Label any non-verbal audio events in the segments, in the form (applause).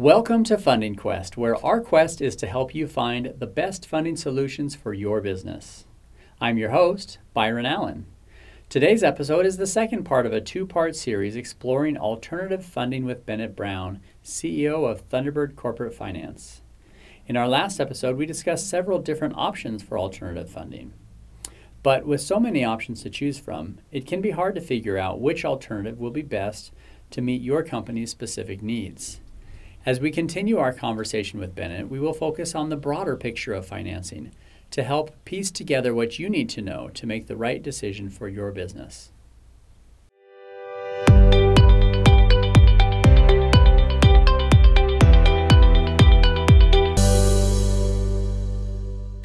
Welcome to Funding Quest, where our quest is to help you find the best funding solutions for your business. I'm your host, Byron Allen. Today's episode is the second part of a two part series exploring alternative funding with Bennett Brown, CEO of Thunderbird Corporate Finance. In our last episode, we discussed several different options for alternative funding. But with so many options to choose from, it can be hard to figure out which alternative will be best to meet your company's specific needs. As we continue our conversation with Bennett, we will focus on the broader picture of financing to help piece together what you need to know to make the right decision for your business.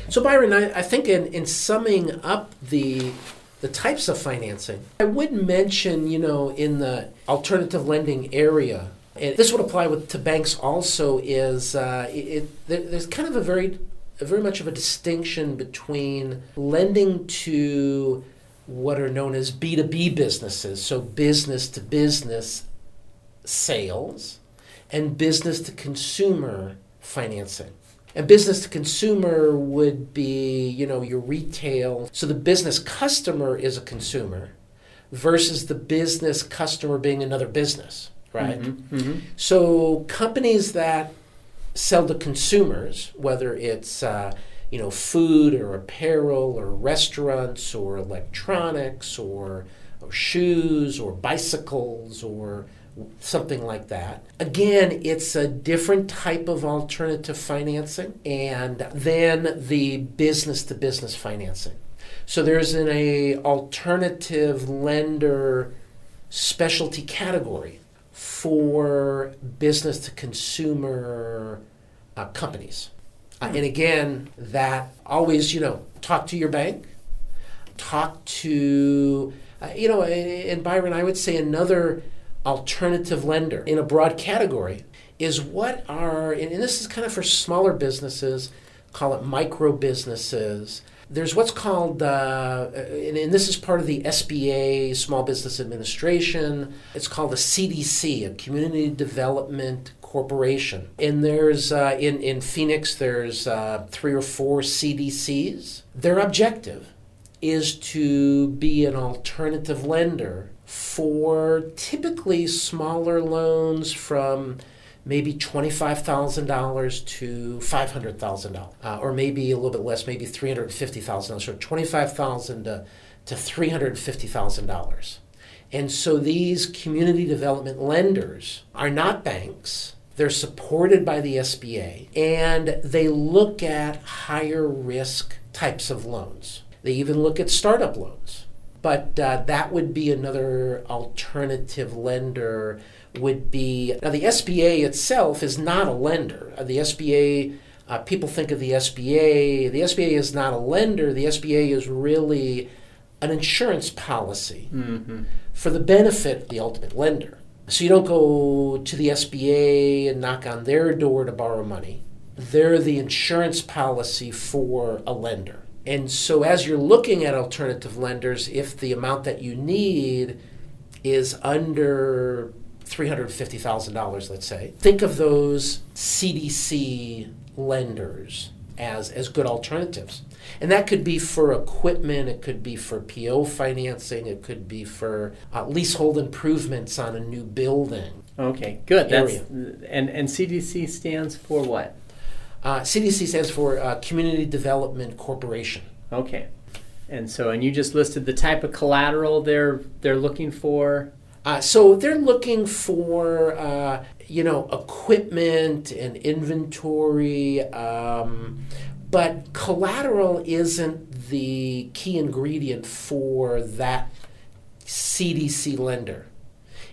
So Byron, I, I think in, in summing up the the types of financing, I would mention, you know, in the alternative lending area, and this would apply with, to banks also, is uh, it, it, there's kind of a very, very much of a distinction between lending to what are known as B2B businesses, so business to business sales, and business to consumer financing. And business to consumer would be, you know, your retail. So the business customer is a consumer versus the business customer being another business right? Mm-hmm, mm-hmm. So companies that sell to consumers, whether it's uh, you know food or apparel or restaurants or electronics or, or shoes or bicycles or something like that. Again, it's a different type of alternative financing and then the business to business financing. So there's an a alternative lender specialty category for business to consumer uh, companies. Uh, and again, that always, you know, talk to your bank, talk to, uh, you know, and Byron, I would say another alternative lender in a broad category is what are, and this is kind of for smaller businesses, call it micro businesses there's what's called, uh, and, and, this is part of the SBA, Small Business Administration. It's called the CDC, a Community Development Corporation. And there's, uh, in, in Phoenix, there's uh, three or four CDCs. Their objective is to be an alternative lender for typically smaller loans from maybe $25,000 to $500,000, uh, or maybe a little bit less, maybe $350,000, so 25,000 to, to $350,000. And so these community development lenders are not banks. They're supported by the SBA and they look at higher risk types of loans. They even look at startup loans. But uh, that would be another alternative lender would be now the SBA itself is not a lender. Uh, the SBA uh, people think of the SBA. The SBA is not a lender. The SBA is really an insurance policy mm-hmm. for the benefit of the ultimate lender. So you don't go to the SBA and knock on their door to borrow money. They're the insurance policy for a lender. And so as you're looking at alternative lenders, if the amount that you need is under $350,000, let's say. Think of those CDC lenders as, as good alternatives. And that could be for equipment, it could be for PO financing, it could be for uh, leasehold improvements on a new building. Okay, good. Area. That's, and, and CDC stands for what? Uh, CDC stands for uh, Community Development Corporation. Okay. And so, and you just listed the type of collateral they're they're looking for. Uh, so they're looking for uh, you know equipment and inventory, um, but collateral isn't the key ingredient for that CDC lender.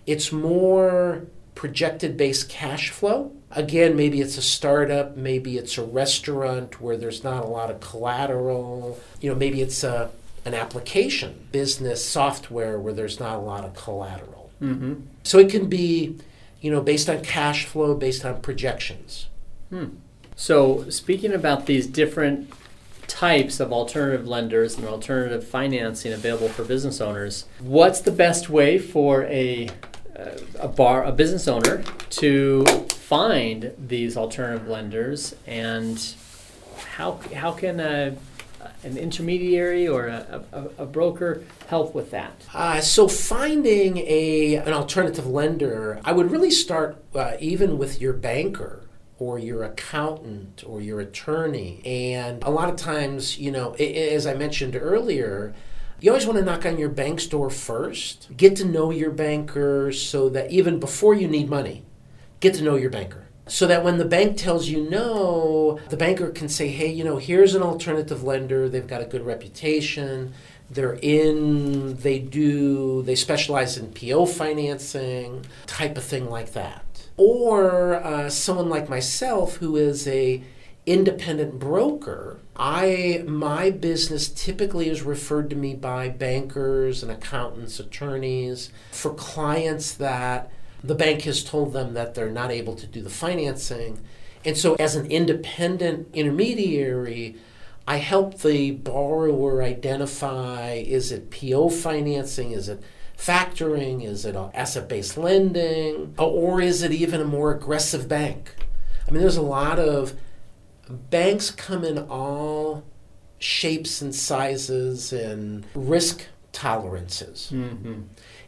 It's more projected based cash flow. Again, maybe it's a startup, maybe it's a restaurant where there's not a lot of collateral. You know, maybe it's a an application, business software where there's not a lot of collateral. Mm-hmm. So it can be, you know, based on cash flow, based on projections. Hmm. So speaking about these different types of alternative lenders and alternative financing available for business owners, what's the best way for a a bar a business owner to find these alternative lenders and how, how can a, an intermediary or a, a, a broker help with that? Uh, so finding a an alternative lender, I would really start uh, even with your banker or your accountant or your attorney. And a lot of times, you know, as I mentioned earlier, you always want to knock on your bank's door first. Get to know your banker so that even before you need money, get to know your banker. So that when the bank tells you no, the banker can say, hey, you know, here's an alternative lender. They've got a good reputation. They're in, they do, they specialize in PO financing, type of thing like that. Or uh, someone like myself who is a independent broker i my business typically is referred to me by bankers and accountants attorneys for clients that the bank has told them that they're not able to do the financing and so as an independent intermediary i help the borrower identify is it po financing is it factoring is it asset-based lending or is it even a more aggressive bank i mean there's a lot of banks come in all shapes and sizes and risk tolerances. Mm-hmm.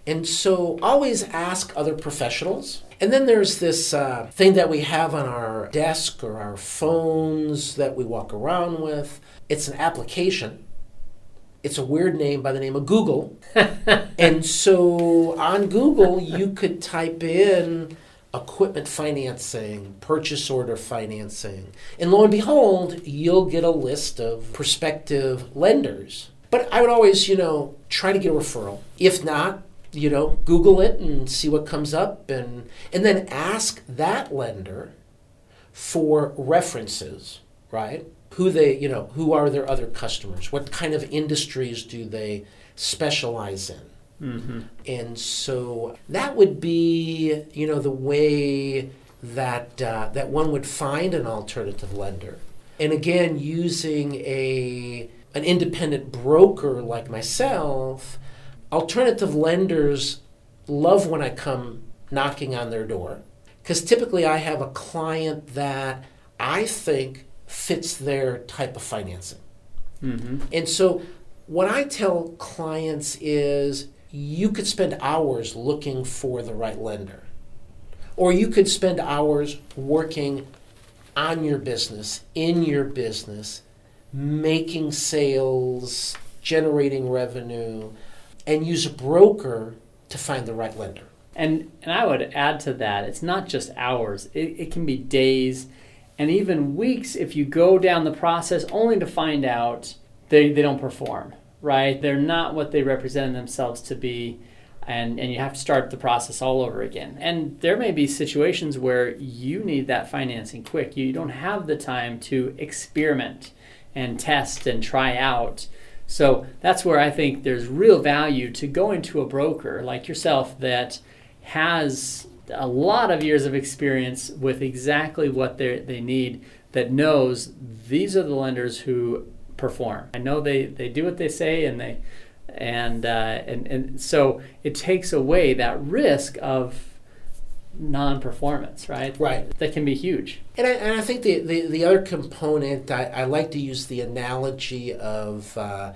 And so always ask other professionals. And then there's this uh, thing that we have on our desk or our phones that we walk around with. It's an application. It's a weird name by the name of Google. (laughs) and so on Google, you could type in equipment financing, purchase order financing. And lo and behold, you'll get a list of prospective lenders. But I would always, you know, try to get a referral. If not, you know, Google it and see what comes up and and then ask that lender for references, right? Who they, you know, who are their other customers? What kind of industries do they specialize in? Mm-hmm. And so that would be, you know, the way that uh, that one would find an alternative lender. And again, using a an independent broker like myself, alternative lenders love when I come knocking on their door because typically I have a client that I think fits their type of financing. Mm-hmm. And so what I tell clients is you could spend hours looking for the right lender. Or you could spend hours working on your business, in your business, making sales, generating revenue, and use a broker to find the right lender. And, and I would add to that, it's not just hours, it, it can be days and even weeks if you go down the process only to find out they, they don't perform right? They're not what they represent themselves to be. And, and you have to start the process all over again. And there may be situations where you need that financing quick. You don't have the time to experiment and test and try out. So that's where I think there's real value to go into a broker like yourself that has a lot of years of experience with exactly what they need, that knows these are the lenders who perform. I know they, they do what they say and they and, uh, and and so it takes away that risk of non-performance, right? Right. That can be huge. And I, and I think the, the, the other component, I, I like to use the analogy of uh,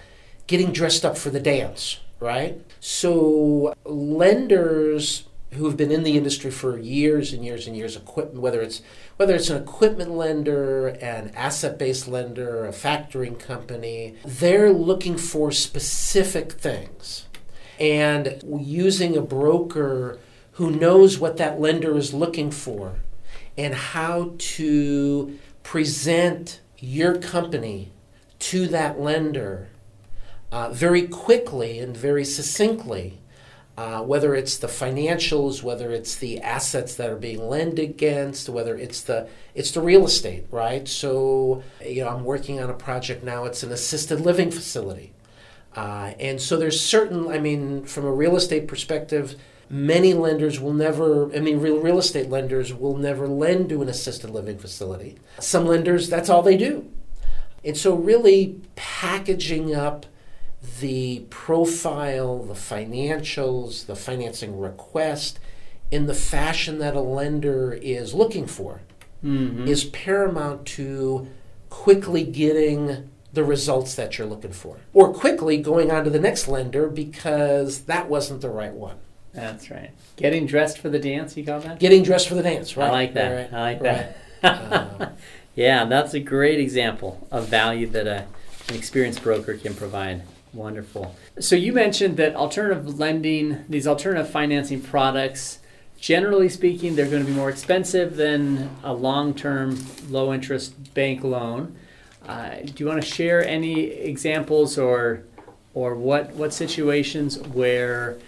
getting dressed up for the dance, right? So lenders who have been in the industry for years and years and years, equipment, whether it's whether it's an equipment lender, an asset-based lender, a factoring company, they're looking for specific things. And using a broker who knows what that lender is looking for and how to present your company to that lender uh, very quickly and very succinctly uh, whether it's the financials, whether it's the assets that are being lent against, whether it's the it's the real estate, right? So you know, I'm working on a project now. It's an assisted living facility, uh, and so there's certain. I mean, from a real estate perspective, many lenders will never. I mean, real real estate lenders will never lend to an assisted living facility. Some lenders, that's all they do, and so really packaging up the profile, the financials, the financing request in the fashion that a lender is looking for Mm-hmm. is paramount to quickly getting the results that you're looking for or quickly going on to the next lender because that wasn't the right one That's right. Getting dressed for the dance, you call that? getting dressed for the dance right I like that. right, I like right. that. Uh, (laughs) yeah, that's a great example of value that a, an experienced broker can provide. Wonderful. So you mentioned that alternative lending, these alternative financing products, generally speaking, they're going to be more expensive than a long-term, low-interest bank loan. Uh, do you want to share any examples or or what what situations where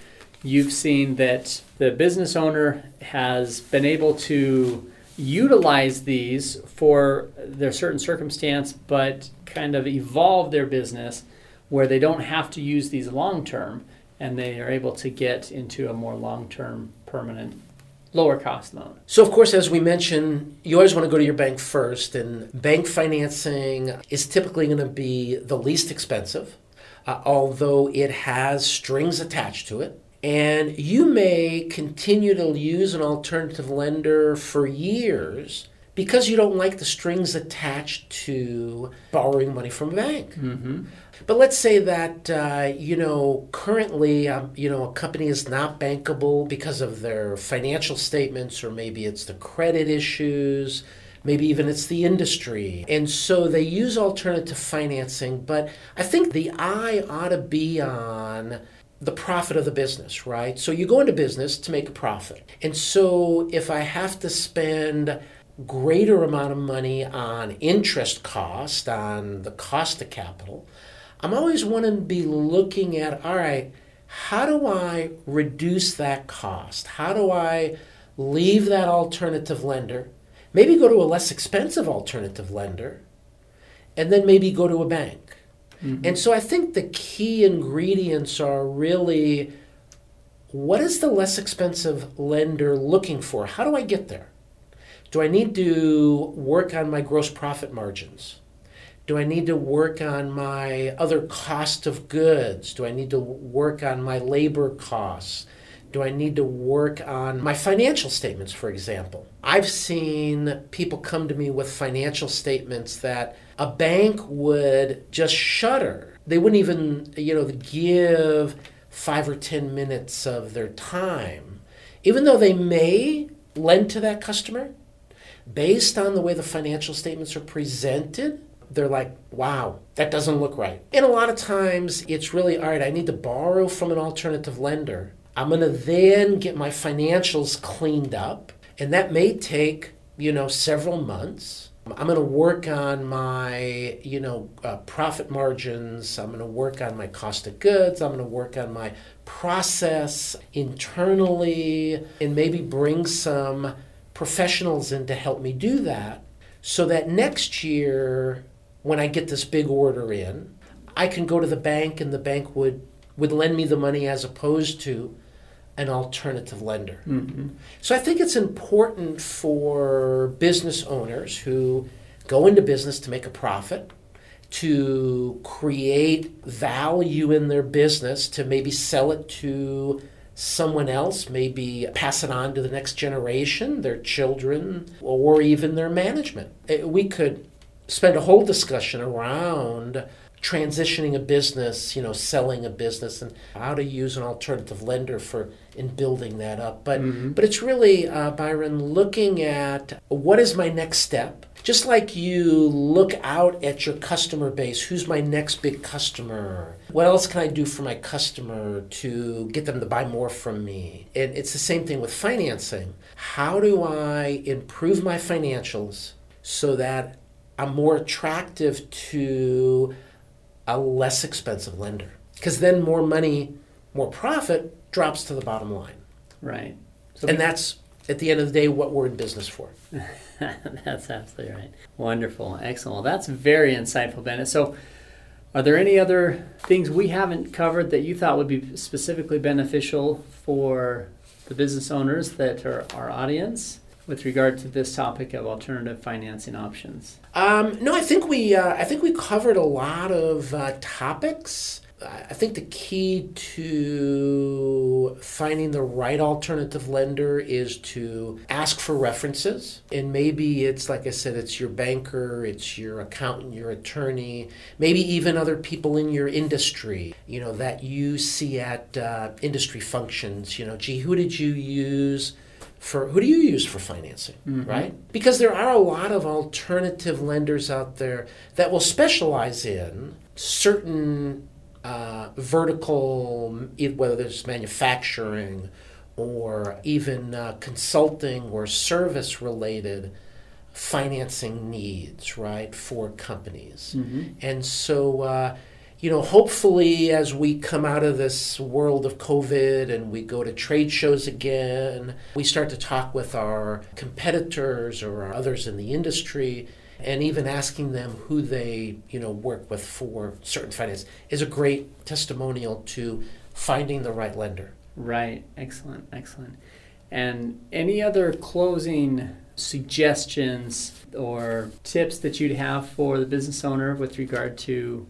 you've seen that the business owner has been able to utilize these for their certain circumstance, but kind of evolve their business where they don't have to use these long term and they are able to get into a more long term, permanent, lower cost loan. So, of course, as we mentioned, you always want to go to your bank first, and bank financing is typically going to be the least expensive, uh, although it has strings attached to it. And you may continue to use an alternative lender for years because you don't like the strings attached to borrowing money from a bank. Mm-hmm. But let's say that uh, you know currently um, you know a company is not bankable because of their financial statements, or maybe it's the credit issues, maybe even it's the industry, and so they use alternative financing. But I think the eye ought to be on the profit of the business, right? So you go into business to make a profit, and so if I have to spend greater amount of money on interest cost on the cost of capital I'm always wanting to be looking at all right, how do I reduce that cost? How do I leave that alternative lender? Maybe go to a less expensive alternative lender, and then maybe go to a bank. Mm-hmm. And so I think the key ingredients are really what is the less expensive lender looking for? How do I get there? Do I need to work on my gross profit margins? Do I need to work on my other cost of goods? Do I need to work on my labor costs? Do I need to work on my financial statements, for example? I've seen people come to me with financial statements that a bank would just shudder. They wouldn't even, you know, give five or 10 minutes of their time, even though they may lend to that customer. Based on the way the financial statements are presented, they're like, wow, that doesn't look right. And a lot of times it's really, all right, I need to borrow from an alternative lender. I'm going to then get my financials cleaned up. And that may take, you know, several months. I'm going to work on my, you know, uh, profit margins. I'm going to work on my cost of goods. I'm going to work on my process internally and maybe bring some professionals in to help me do that so that next year when I get this big order in, I can go to the bank and the bank would, would lend me the money as opposed to an alternative lender. Mm-hmm. So I think it's important for business owners who go into business to make a profit, to create value in their business, to maybe sell it to someone else, maybe pass it on to the next generation, their children, or even their management. Eh, We could spend a whole discussion around transitioning a business, you know, selling a business, and how to use an alternative lender for in building that up. But Mhm. but it's really uh, Byron looking at what is my next step. Just like you look out at your customer base, who's my next big customer? What else can I do for my customer to get them to buy more from me? And it's the same thing with financing. How do I improve my financials so that I'm more attractive to a less expensive lender? Because then more money, more profit drops to the bottom line. Right. So And that's at the end of the day what we're in business for. (laughs) that's absolutely right. Wonderful. Excellent. Well, that's very insightful, Bennett. So, are there any other things we haven't covered that you thought would be specifically beneficial for the business owners that are our audience with regard to this topic of alternative financing options? Um, no, I think we uh, I think we covered a lot of uh, topics I think the key to finding the right alternative lender is to ask for references. And maybe it's, like I said, it's your banker, it's your accountant, your attorney, maybe even other people in your industry, you know, that you see at uh, industry functions. You know, gee, who did you use? For who do you use for financing, mm-hmm. right? Because there are a lot of alternative lenders out there that will specialize in certain uh, vertical, whether it's manufacturing or even uh, consulting or service related financing needs, right, for companies. Mm-hmm. And so, uh, you know, hopefully, as we come out of this world of COVID and we go to trade shows again, we start to talk with our competitors or our others in the industry, and even asking them who they, you know, work with for certain finance is a great testimonial to finding the right lender. Right. Excellent. Excellent. And any other closing suggestions or tips that you'd have for the business owner with regard to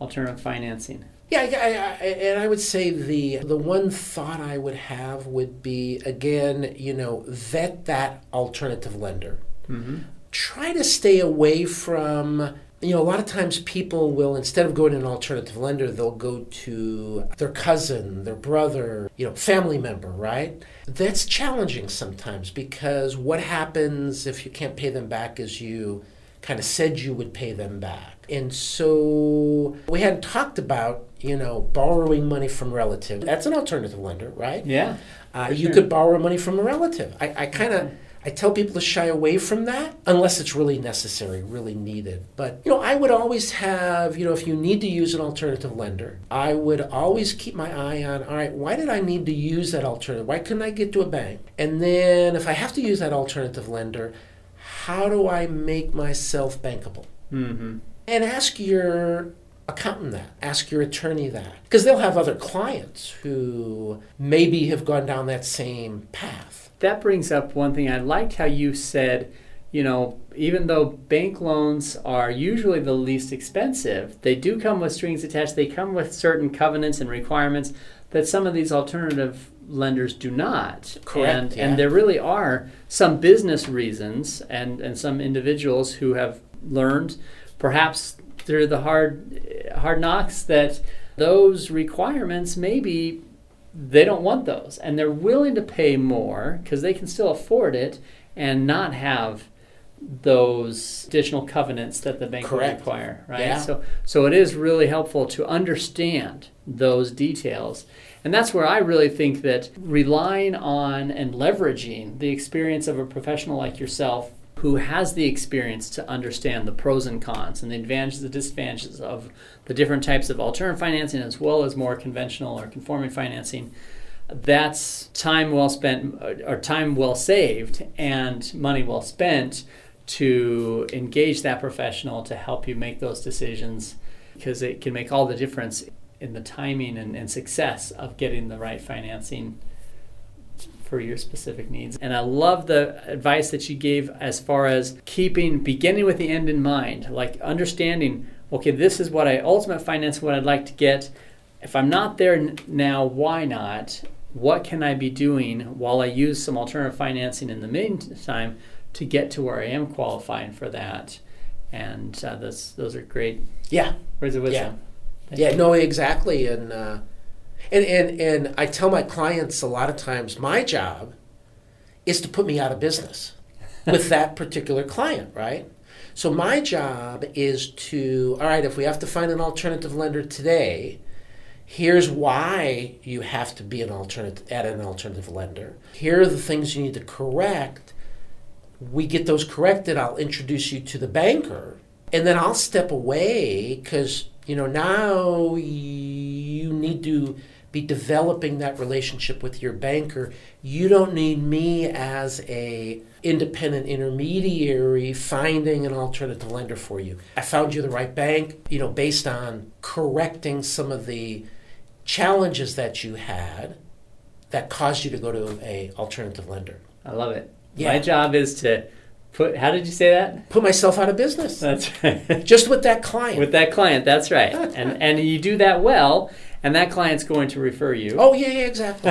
alternative financing? Yeah, I, I, and I would say the the one thought I would have would be again, you know, vet that alternative lender. Mm-hmm. Try to stay away from. You know, a lot of times people will instead of going to an alternative lender, they'll go to their cousin, their brother, you know, family member, right? That's challenging sometimes because what happens if you can't pay them back is you kind of said you would pay them back. And so we hadn't talked about, you know, borrowing money from relatives. That's an alternative lender, right? Yeah. Uh, you sure. could borrow money from a relative. I, I kind of. I tell people to shy away from that unless it's really necessary, really needed. But, you know, I would always have, you know, if you need to use an alternative lender, I would always keep my eye on, all right, why did I need to use that alternative? Why couldn't I get to a bank? And then if I have to use that alternative lender, how do I make myself bankable? Mm-hmm. And ask your accountant that, ask your attorney that, because they'll have other clients who maybe have gone down that same path. That brings up one thing. I liked how you said, you know, even though bank loans are usually the least expensive, they do come with strings attached. They come with certain covenants and requirements that some of these alternative lenders do not. Correct. And, yeah. and there really are some business reasons and, and some individuals who have learned, perhaps through the hard hard knocks, that those requirements maybe they don't want those and they're willing to pay more because they can still afford it and not have those additional covenants that the bank Correct. require, right? Yeah. So so it is really helpful to understand those details. And that's where I really think that relying on and leveraging the experience of a professional like yourself who has the experience to understand the pros and cons and the advantages and disadvantages of the different types of alternative financing as well as more conventional or conforming financing that's time well spent uh, or time well saved and money well spent to engage that professional to help you make those decisions because it can make all the difference in the timing and, and success of getting the right financing for your specific needs. And I love the advice that you gave as far as keeping beginning with the end in mind, like understanding, okay, this is what I ultimate finance what I'd like to get. If I'm not there n- now, why not? What can I be doing while I use some alternative financing in the meantime to get to where I am qualifying for that? And uh, those those are great. Yeah. Words of wisdom. Yeah. Yeah, no, exactly. And, uh, and, and, and I tell my clients a lot of times my job is to put me out of business (laughs) with that particular client, right? So my job is to, all right, if we have to find an alternative lender today, here's why you have to be an alternative at an alternative lender. Here are the things you need to correct. We get those corrected. I'll introduce you to the banker, and then I'll step away because you know, now you need to be developing that relationship with your banker. You don't need me as a independent intermediary finding an alternative lender for you. I found you the right bank, you know, based on correcting some of the challenges that you had that caused you to go to a alternative lender. I love it. Yeah. My job is to Put, how did you say that? Put myself out of business. That's right. (laughs) Just with that client. With that client, that's right. (laughs) And and you do that well, and that client's going to refer you. oh, yeah, yeah, exactly.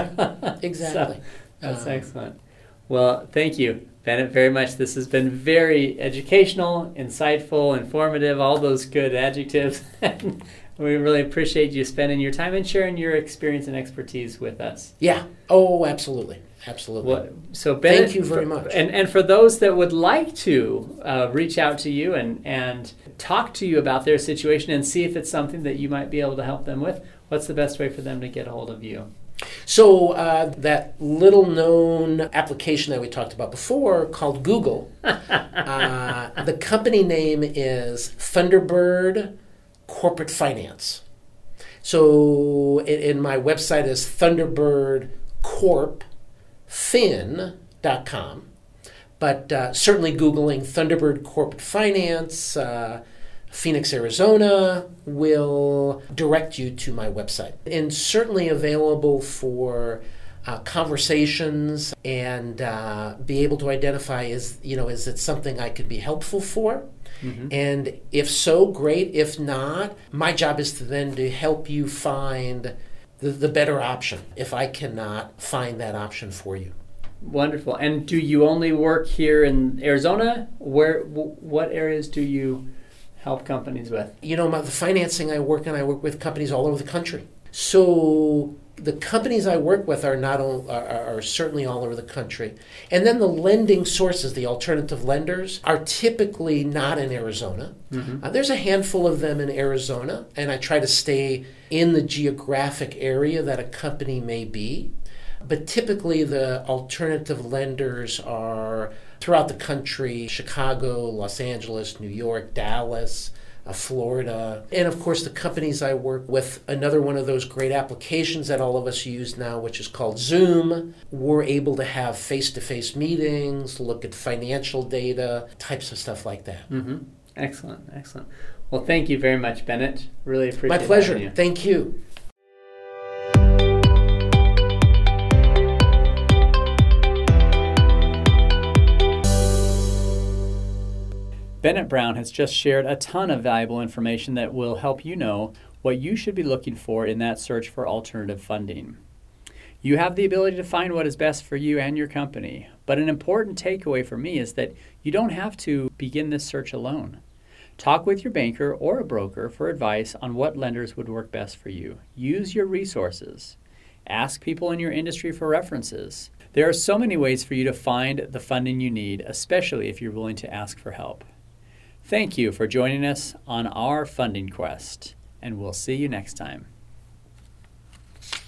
(laughs) exactly. That's Uh, excellent. Well, thank you, Bennett, very much. This has been very educational, insightful, informative, all those good adjectives. We really appreciate you spending your time and sharing your experience and expertise with us. Yeah. Oh, absolutely. Absolutely. What, so Bennett, Thank you very much. And, and for those that would like to uh, reach out to you and, and talk to you about their situation and see if it's something that you might be able to help them with, what's the best way for them to get a hold of you? So uh, that little known application that we talked about before called Google, (laughs) uh, the company name is Thunderbird Corporate Finance. So in, my website is thunderbirdcorpfin.com. But uh, certainly Googling Thunderbird Corporate Finance, uh, Phoenix, Arizona will direct you to my website. And certainly available for uh, conversations and uh, be able to identify is, you know, is it something I could be helpful for? Mm-hmm. And if so, great. If not, my job is to then to help you find the, the better option if I cannot find that option for you. Wonderful. And do you only work here in Arizona? Where, w- what areas do you help companies with? you know, my, the financing I work in, I work with companies all over the country. So the companies I work with are not all, are, are certainly all over the country, and then the lending sources, the alternative lenders, are typically not in Arizona. Uh, there's a handful of them in Arizona, and I try to stay in the geographic area that a company may be. But typically, the alternative lenders are throughout the country Chicago, Los Angeles, New York, Dallas, Florida. And of course, the companies I work with, another one of those great applications that all of us use now, which is called Zoom. We're able to have face to face meetings, look at financial data, types of stuff like that. Mm-hmm. Excellent, excellent. Well, thank you very much, Bennett. Really appreciate it. My pleasure. you. Thank you. Bennett Brown has just shared a ton of valuable information that will help you know what you should be looking for in that search for alternative funding. You have the ability to find what is best for you and your company, but an important takeaway for me is that you don't have to begin this search alone. Talk with your banker or a broker for advice on what lenders would work best for you. Use your resources. Ask people in your industry for references. There are so many ways for you to find the funding you need, especially if you're willing to ask for help. Thank you for joining us on our funding quest, and we'll see you next time.